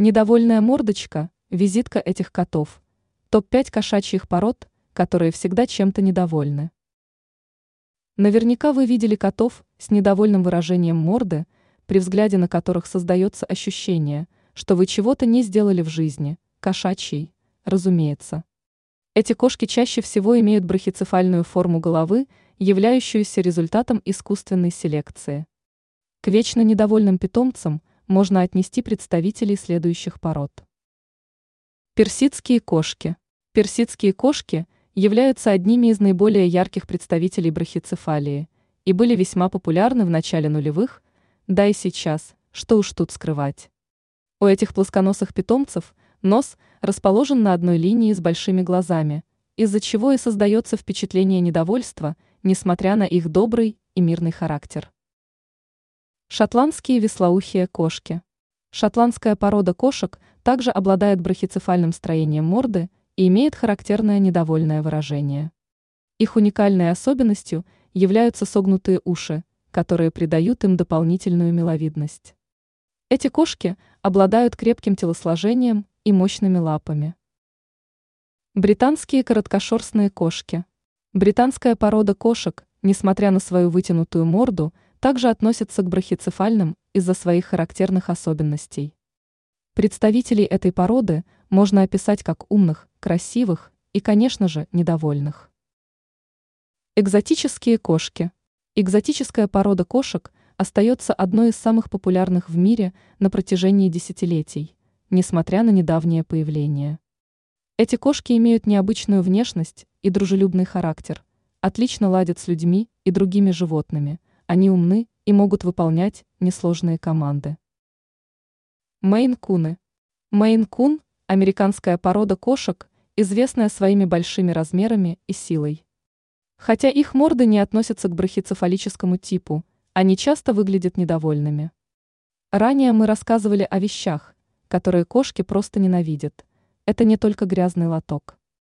Недовольная мордочка – визитка этих котов. Топ-5 кошачьих пород, которые всегда чем-то недовольны. Наверняка вы видели котов с недовольным выражением морды, при взгляде на которых создается ощущение, что вы чего-то не сделали в жизни, кошачьей, разумеется. Эти кошки чаще всего имеют брахицефальную форму головы, являющуюся результатом искусственной селекции. К вечно недовольным питомцам можно отнести представителей следующих пород. Персидские кошки. Персидские кошки являются одними из наиболее ярких представителей брахицефалии и были весьма популярны в начале нулевых, да и сейчас, что уж тут скрывать. У этих плосконосых питомцев нос расположен на одной линии с большими глазами, из-за чего и создается впечатление недовольства, несмотря на их добрый и мирный характер. Шотландские веслоухие кошки. Шотландская порода кошек также обладает брахицефальным строением морды и имеет характерное недовольное выражение. Их уникальной особенностью являются согнутые уши, которые придают им дополнительную миловидность. Эти кошки обладают крепким телосложением и мощными лапами. Британские короткошерстные кошки. Британская порода кошек, несмотря на свою вытянутую морду, также относятся к брахицефальным из-за своих характерных особенностей. Представителей этой породы можно описать как умных, красивых и, конечно же, недовольных. Экзотические кошки. Экзотическая порода кошек остается одной из самых популярных в мире на протяжении десятилетий, несмотря на недавнее появление. Эти кошки имеют необычную внешность и дружелюбный характер, отлично ладят с людьми и другими животными – они умны и могут выполнять несложные команды. Мейн-куны. Мейн-кун – американская порода кошек, известная своими большими размерами и силой. Хотя их морды не относятся к брахицефалическому типу, они часто выглядят недовольными. Ранее мы рассказывали о вещах, которые кошки просто ненавидят. Это не только грязный лоток.